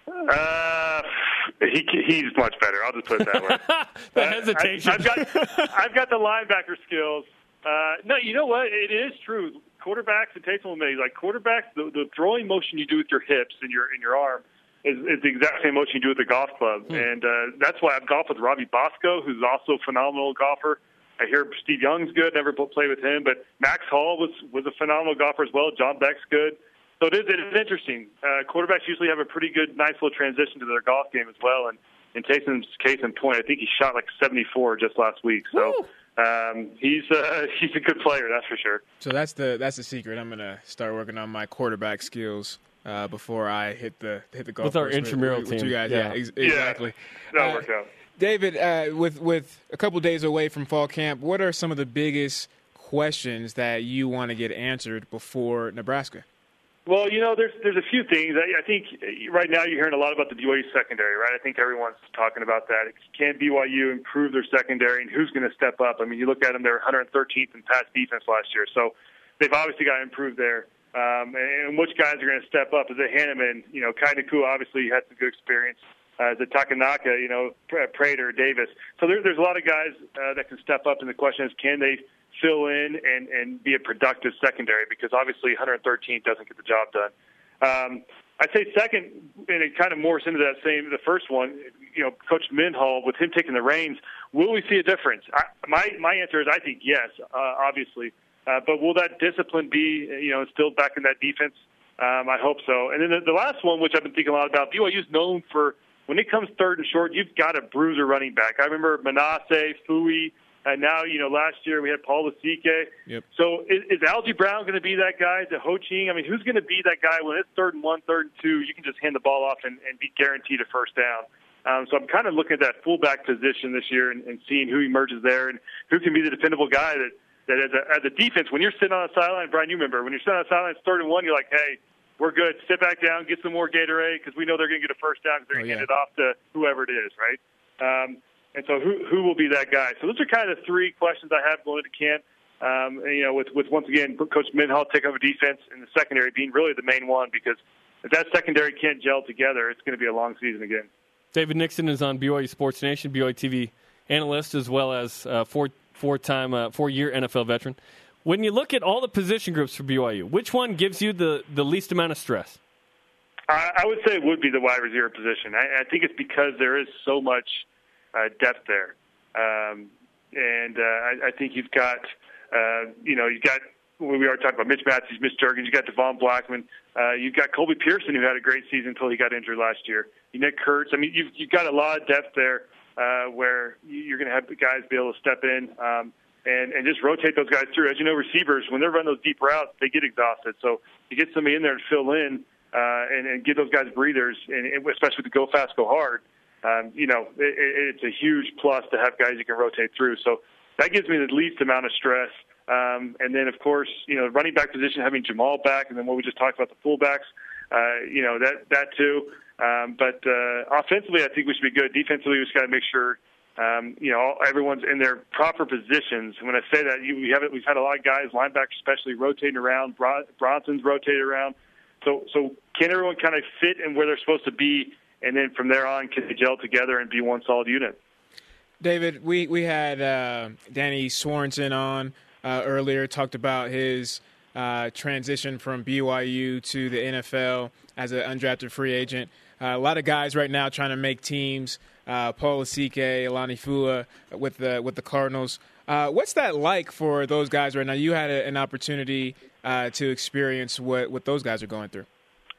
Uh, he he's much better. I'll just put it that way. (laughs) the uh, hesitation. I, have got I've got the linebacker skills. Uh, no, you know what? It is true quarterbacks and Taysom Hill, like quarterbacks, the, the throwing motion you do with your hips and your in your arm is, is the exact same motion you do with the golf club, hmm. and uh, that's why I've golfed with Robbie Bosco, who's also a phenomenal golfer. I hear Steve Young's good. Never played with him, but Max Hall was was a phenomenal golfer as well. John Beck's good. So it is, it is interesting. Uh, quarterbacks usually have a pretty good, nice little transition to their golf game as well. And in Taysom's case in point, I think he shot like 74 just last week. So. Woo um, he's uh, (laughs) he's a good player, that's for sure. So that's the that's the secret. I'm gonna start working on my quarterback skills uh, before I hit the hit the golf with our intramural with, team. With you guys, yeah, yeah ex- exactly. Yeah, that'll uh, work out. David, uh, with with a couple days away from fall camp, what are some of the biggest questions that you want to get answered before Nebraska? Well, you know, there's there's a few things. I, I think right now you're hearing a lot about the BYU secondary, right? I think everyone's talking about that. Can BYU improve their secondary, and who's going to step up? I mean, you look at them; they're 113th in pass defense last year, so they've obviously got to improve there. Um, and, and which guys are going to step up? Is it Hannemann? You know, Kai Nacua obviously had some good experience. Uh, is it Takenaka? You know, Prater, Davis. So there, there's a lot of guys uh, that can step up, and the question is, can they fill in and, and be a productive secondary because obviously 113 doesn't get the job done. Um, I'd say second, and it kind of morphs into that same, the first one, you know, Coach Mendenhall, with him taking the reins, will we see a difference? I, my, my answer is I think yes, uh, obviously. Uh, but will that discipline be, you know, instilled back in that defense? Um, I hope so. And then the, the last one, which I've been thinking a lot about, BYU is known for when it comes third and short, you've got a bruiser running back. I remember Manasseh, Fui, and now, you know, last year we had Paul Lasike. Yep. So is, is Algie Brown going to be that guy? The Ho Ching? I mean, who's going to be that guy when it's third and one, third and two? You can just hand the ball off and, and be guaranteed a first down. Um, so I'm kind of looking at that fullback position this year and, and seeing who emerges there and who can be the dependable guy that, that as a, as a defense, when you're sitting on the sideline, Brian, you remember, when you're sitting on the sideline, it's third and one, you're like, hey, we're good. Sit back down, get some more Gatorade because we know they're going to get a first down because they're going to oh, yeah. hand it off to whoever it is, right? Um, and so who who will be that guy? So those are kind of the three questions I have going into camp. Um, and, you know, with with once again Coach Mendenhall take over defense and the secondary being really the main one because if that secondary can't gel together, it's going to be a long season again. David Nixon is on BYU Sports Nation, BYU TV analyst, as well as uh, four four time uh, four year NFL veteran. When you look at all the position groups for BYU, which one gives you the, the least amount of stress? I, I would say it would be the wide receiver position. I, I think it's because there is so much uh, depth there, um, and uh, I, I think you've got, uh, you know, you've got we are talking about Mitch Mathews, Mitch Juergens, you got Devon Blackmon, uh, you've got Colby Pearson who had a great season until he got injured last year. Nick Kurtz. I mean, you've you've got a lot of depth there uh, where you're going to have the guys be able to step in. Um, and, and just rotate those guys through. As you know, receivers, when they're running those deep routes, they get exhausted. So you get somebody in there to fill in uh, and, and give those guys breathers, and, and especially the go fast, go hard. Um, you know, it, it's a huge plus to have guys you can rotate through. So that gives me the least amount of stress. Um, and then, of course, you know, running back position, having Jamaal back, and then what we just talked about, the fullbacks, uh, you know, that, that too. Um, but uh, offensively, I think we should be good. Defensively, we just got to make sure um, you know, everyone's in their proper positions. When I say that, you, we have we've had a lot of guys, linebackers especially, rotating around. Bronson's rotated around. So, so can everyone kind of fit in where they're supposed to be, and then from there on, can they gel together and be one solid unit? David, we we had uh, Danny Sorensen on uh, earlier, talked about his uh, transition from BYU to the NFL as an undrafted free agent. Uh, a lot of guys right now trying to make teams. Uh, Paul Lasike, Alani Fua with the with the Cardinals. Uh, what's that like for those guys right now? You had a, an opportunity uh, to experience what, what those guys are going through.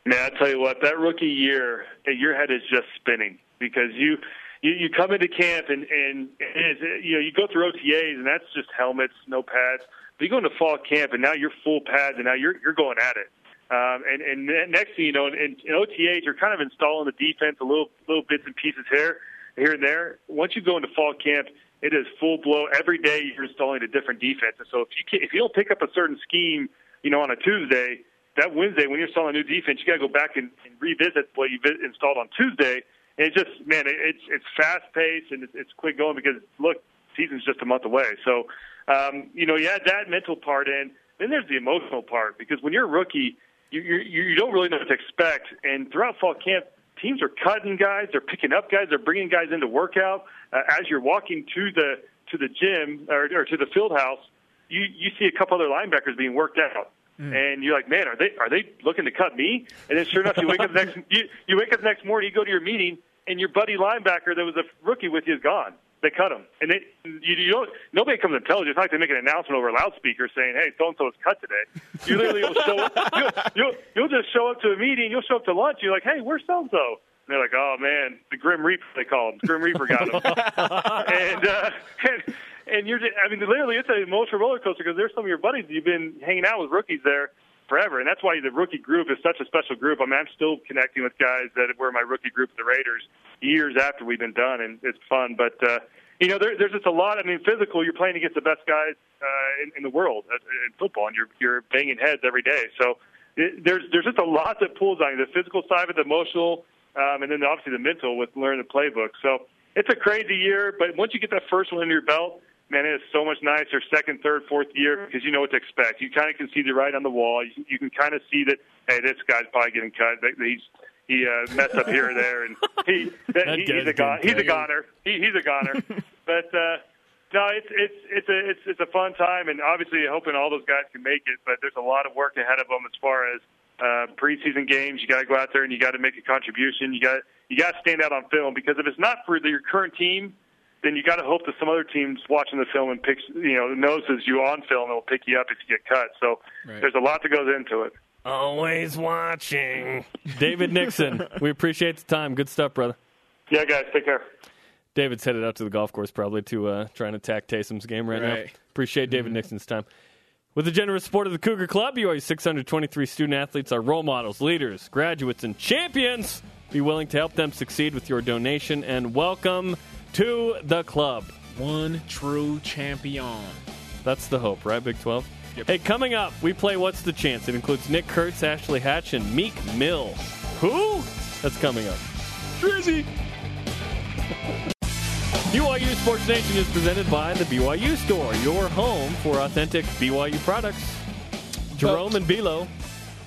Man, I tell you what, that rookie year, your head is just spinning because you you, you come into camp and and it, you know you go through OTAs and that's just helmets, no pads. But you go into fall camp and now you're full pads and now you're you're going at it. Um, and, and next thing you know, in, in OTAs, you're kind of installing the defense a little little bits and pieces here, here and there. Once you go into fall camp, it is full blow. Every day you're installing a different defense. And so if you can, if you don't pick up a certain scheme, you know, on a Tuesday, that Wednesday when you're installing a new defense, you got to go back and, and revisit what you installed on Tuesday. And it's just man, it, it's it's fast paced and it's, it's quick going because look, season's just a month away. So um, you know, you add that mental part in. Then there's the emotional part because when you're a rookie, you you, you don't really know what to expect. And throughout fall camp, teams are cutting guys, they're picking up guys, they're bringing guys into workout. Uh, as you're walking to the to the gym or, or to the field house, you you see a couple other linebackers being worked out. Mm. And you're like, man, are they are they looking to cut me? And then sure enough, you wake up the next (laughs) you, you wake up the next morning, you go to your meeting, and your buddy linebacker that was a rookie with you is gone. They cut him, and they you, you don't nobody comes and tells you. It's not like they make an announcement over a loudspeaker saying, "Hey, so and so is cut today." You literally will show up. (laughs) You'll, you'll you'll just show up to a meeting. You'll show up to lunch. You're like, "Hey, where's so and so?" they're like, "Oh man, the Grim Reaper they call him. Grim Reaper got him." (laughs) and, uh, and and you're, just, I mean, literally, it's an emotional roller coaster because there's some of your buddies you've been hanging out with rookies there forever, and that's why the rookie group is such a special group. I mean, I'm still connecting with guys that were my rookie group, the Raiders, years after we've been done, and it's fun. But uh, you know, there, there's just a lot. I mean, physical. You're playing against the best guys uh, in, in the world in football, and you're you're banging heads every day. So it, there's there's just a lot that pulls on you. The physical side of it, the emotional, um, and then obviously the mental with learning the playbook. So it's a crazy year, but once you get that first one under your belt, man, it is so much nicer second, third, fourth year because you know what to expect. You kind of can see the writing on the wall. You, you can kind of see that, hey, this guy's probably getting cut. He's he uh, messed up here or there, and (laughs) he, that, he he's a gon- he's a goner. He, he's a goner. (laughs) but uh, no, it's it's it's a it's it's a fun time, and obviously hoping all those guys can make it. But there's a lot of work ahead of them as far as uh, preseason games. You got to go out there and you got to make a contribution. You got you got to stand out on film because if it's not for the, your current team, then you got to hope that some other teams watching the film and picks you know notices you on film and will pick you up if you get cut. So right. there's a lot that goes into it. Always watching. David Nixon, we appreciate the time. Good stuff, brother. Yeah, guys, take care. David's headed out to the golf course probably to uh, try and attack Taysom's game right, right. now. Appreciate David mm-hmm. Nixon's time. With the generous support of the Cougar Club, BYU 623 student athletes are role models, leaders, graduates, and champions. Be willing to help them succeed with your donation and welcome to the club. One true champion. That's the hope, right, Big 12? Yep. Hey, coming up, we play What's the Chance? It includes Nick Kurtz, Ashley Hatch, and Meek Mill. Who? That's coming up. Drizzy! BYU Sports Nation is presented by the BYU Store, your home for authentic BYU products. Jarom and Bilo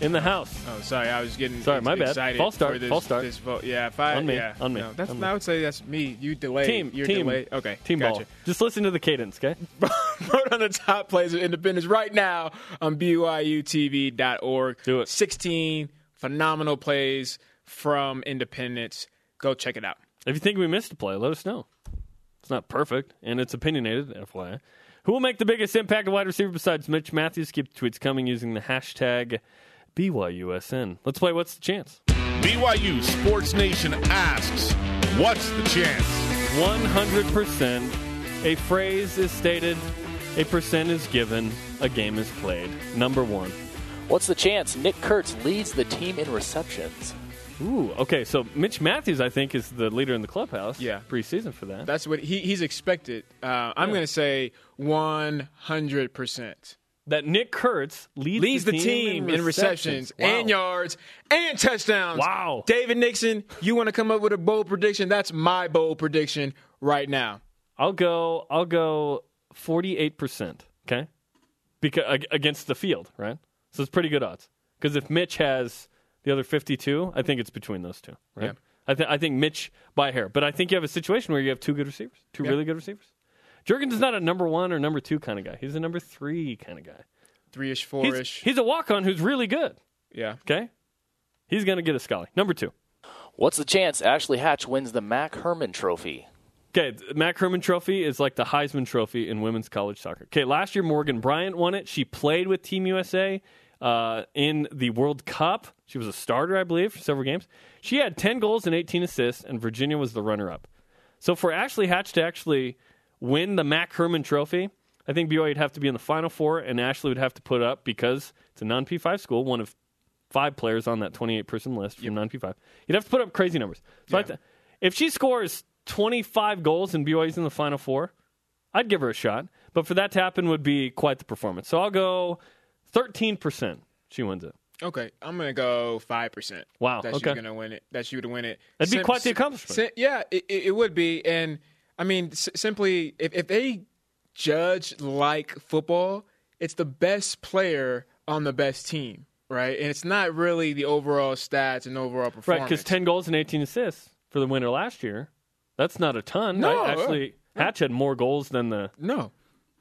in the house. Oh, sorry, I was getting sorry, my bad. False start. This, false start. This vote. Yeah, if I on me, yeah, on me. No, that's on me. I would say that's me. You delay. Team, You're team, delay. Okay, team gotcha. ball. Just listen to the cadence, okay? (laughs) Vote on the top plays of Independence right now on BYUTV.org. Do it. 16 phenomenal plays from Independence. Go check it out. If you think we missed a play, let us know. It's not perfect, and it's opinionated, FYI. Who will make the biggest impact at wide receiver besides Mitch Mathews? Keep the tweets coming using the hashtag BYUSN. Let's play What's the Chance? BYU Sports Nation asks, What's the chance? 100%. A phrase is stated, a percent is given, a game is played. Number one. What's the chance Nick Kurtz leads the team in receptions? Ooh, okay. So Mitch Mathews, I think, is the leader in the clubhouse. Yeah. preseason for that. That's what he, he's expected. Uh, I'm Yeah. going to say 100%. That Nick Kurtz leads, Leads the team in receptions Wow. and yards and touchdowns. Wow. David Nixon, you want to come up with a bold prediction? That's my bold prediction right now. I'll go. I'll go forty-eight percent. Okay, because against the field, right? So it's pretty good odds. Because if Mitch has the other fifty-two, I think it's between those two, right? Yeah. I think I think Mitch by hair, but I think you have a situation where you have two good receivers, two Yeah. really good receivers. Juergens is not a number one or number two kind of guy. He's a number three kind of guy. Three ish, four ish. he's a walk-on who's really good. Yeah. Okay, he's going to get a Scully. Number two. What's the chance Ashley Hatch wins the MAC Hermann Trophy? Okay, the MAC Hermann Trophy is like the Heisman Trophy in women's college soccer. Okay, last year Morgan Brian won it. She played with Team USA uh, in the World Cup. She was a starter, I believe, for several games. She had 10 goals and 18 assists, and Virginia was the runner up. So for Ashley Hatch to actually win the MAC Hermann Trophy, I think BYU would have to be in the Final Four, and Ashley would have to put up because it's a non P5 school, one of five players on that 28 person list from non P5. You'd have to put up crazy numbers. So I th- if she scores 25 goals and BYU's in the Final Four, I'd give her a shot. But for that to happen would be quite the performance. So I'll go 13% she wins it. Okay, I'm gonna go five percent. Wow, that okay. she's gonna win it. That she would win it. That'd be Sim- quite the accomplishment. sim- yeah, it it would be. And I mean, s- simply if if they judge like football, it's the best player on the best team, right? And it's not really the overall stats and overall performance. Right, because 10 goals and 18 assists for the winner last year. That's not a ton. No, right? Uh, actually, Hatch had more goals than the, no.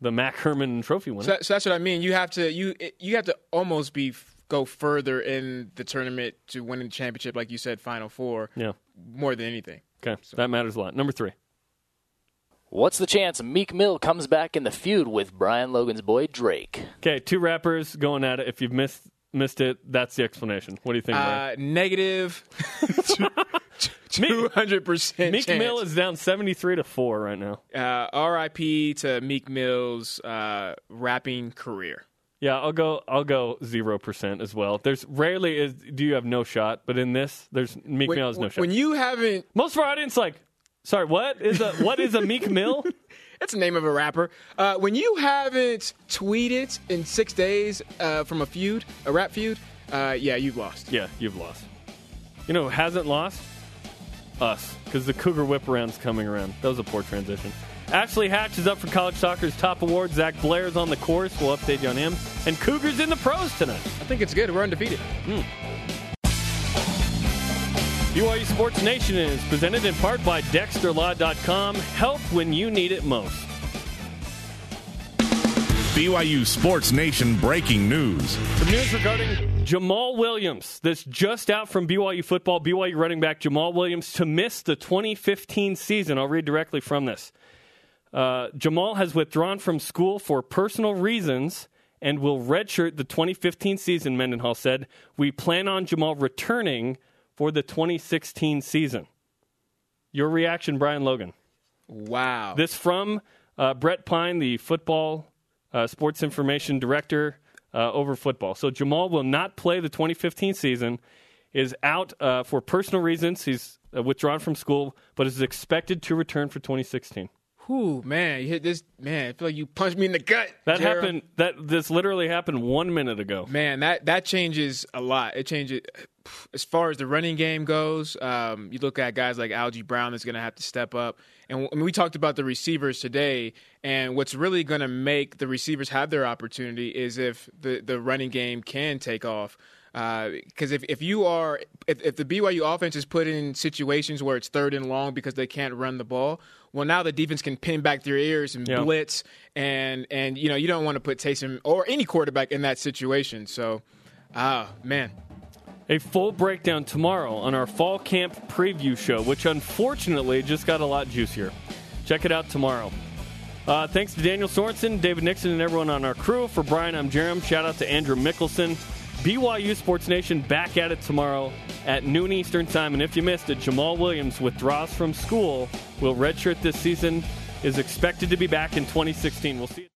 the MAC Hermann Trophy winner. So, that- so that's what I mean. You have to you you have to almost be go further in the tournament to win the championship, like you said, Final Four, yeah. more than anything. Okay. so. That matters a lot. Number three. What's the chance Meek Mill comes back in the feud with Brian Logan's boy Drake? Okay, two rappers going at it. If you've missed missed it, that's the explanation. What do you think, Brian? Uh, negative (laughs) two hundred percent. Meek Mill is down 73 to 4 right now. uh, R.I.P. to Meek Mill's uh, rapping career. Yeah, I'll go. I'll go zero percent as well. There's rarely is do you have no shot, but in this, there's Meek When, Mill has no shot. when you haven't, Most of our audience like, sorry, what is a what is a Meek Mill? (laughs) that's the name of a rapper. Uh, when you haven't tweeted in six days uh, from a feud, a rap feud, uh, yeah, you've lost. yeah, you've lost. You know who hasn't lost? Us, because the Cougar Whip Around's coming around. That was a poor transition. Ashley Hatch is up for college soccer's top award. Zach Blair's on the course. We'll update you on him. And Cougars in the pros tonight. I think it's good. We're undefeated. BYU Sports Nation is presented in part by DexterLaw.com. Help when you need it most. BYU Sports Nation breaking news. Some news regarding Jamaal Williams. This just out from BYU football. BYU running back Jamaal Williams to miss the 2015 season. I'll read directly from this. Uh, Jamaal has withdrawn from school for personal reasons and will redshirt the 2015 season, Mendenhall said. We plan on Jamaal returning for the 2016 season. Your reaction, Brian Logan? Wow. This from uh, Brett Pyne, the football uh, sports information director uh, over football. So Jamaal will not play the 2015 season. Is out uh, for personal reasons. He's uh, withdrawn from school, but is expected to return for 2016. Whew, man, you hit this. Man, I feel like you punched me in the gut. That Gerald. happened. That this literally happened one minute ago. Man, that that changes a lot. It changes as far as the running game goes. Um, you look at guys like Algie Brown that's going to have to step up, and I mean, we talked about the receivers today. And what's really going to make the receivers have their opportunity is if the the running game can take off. Because if, if you are if, if the BYU offense is put in situations where it's third and long because they can't run the ball, well now the defense can pin back their ears and Yeah. blitz and and you know you don't want to put Taysom or any quarterback in that situation. So, ah man, A full breakdown tomorrow on our fall camp preview show, which unfortunately just got a lot juicier. Check it out tomorrow. Uh, thanks to Daniel Sorensen, David Nixon, and everyone on our crew. For Brian, I'm Jarom. Shout out to Andrew Mickelson. BYU Sports Nation back at it tomorrow at noon Eastern Time. And if you missed it, Jamaal Williams withdraws from school, will redshirt this season, is expected to be back in 2016. We'll see.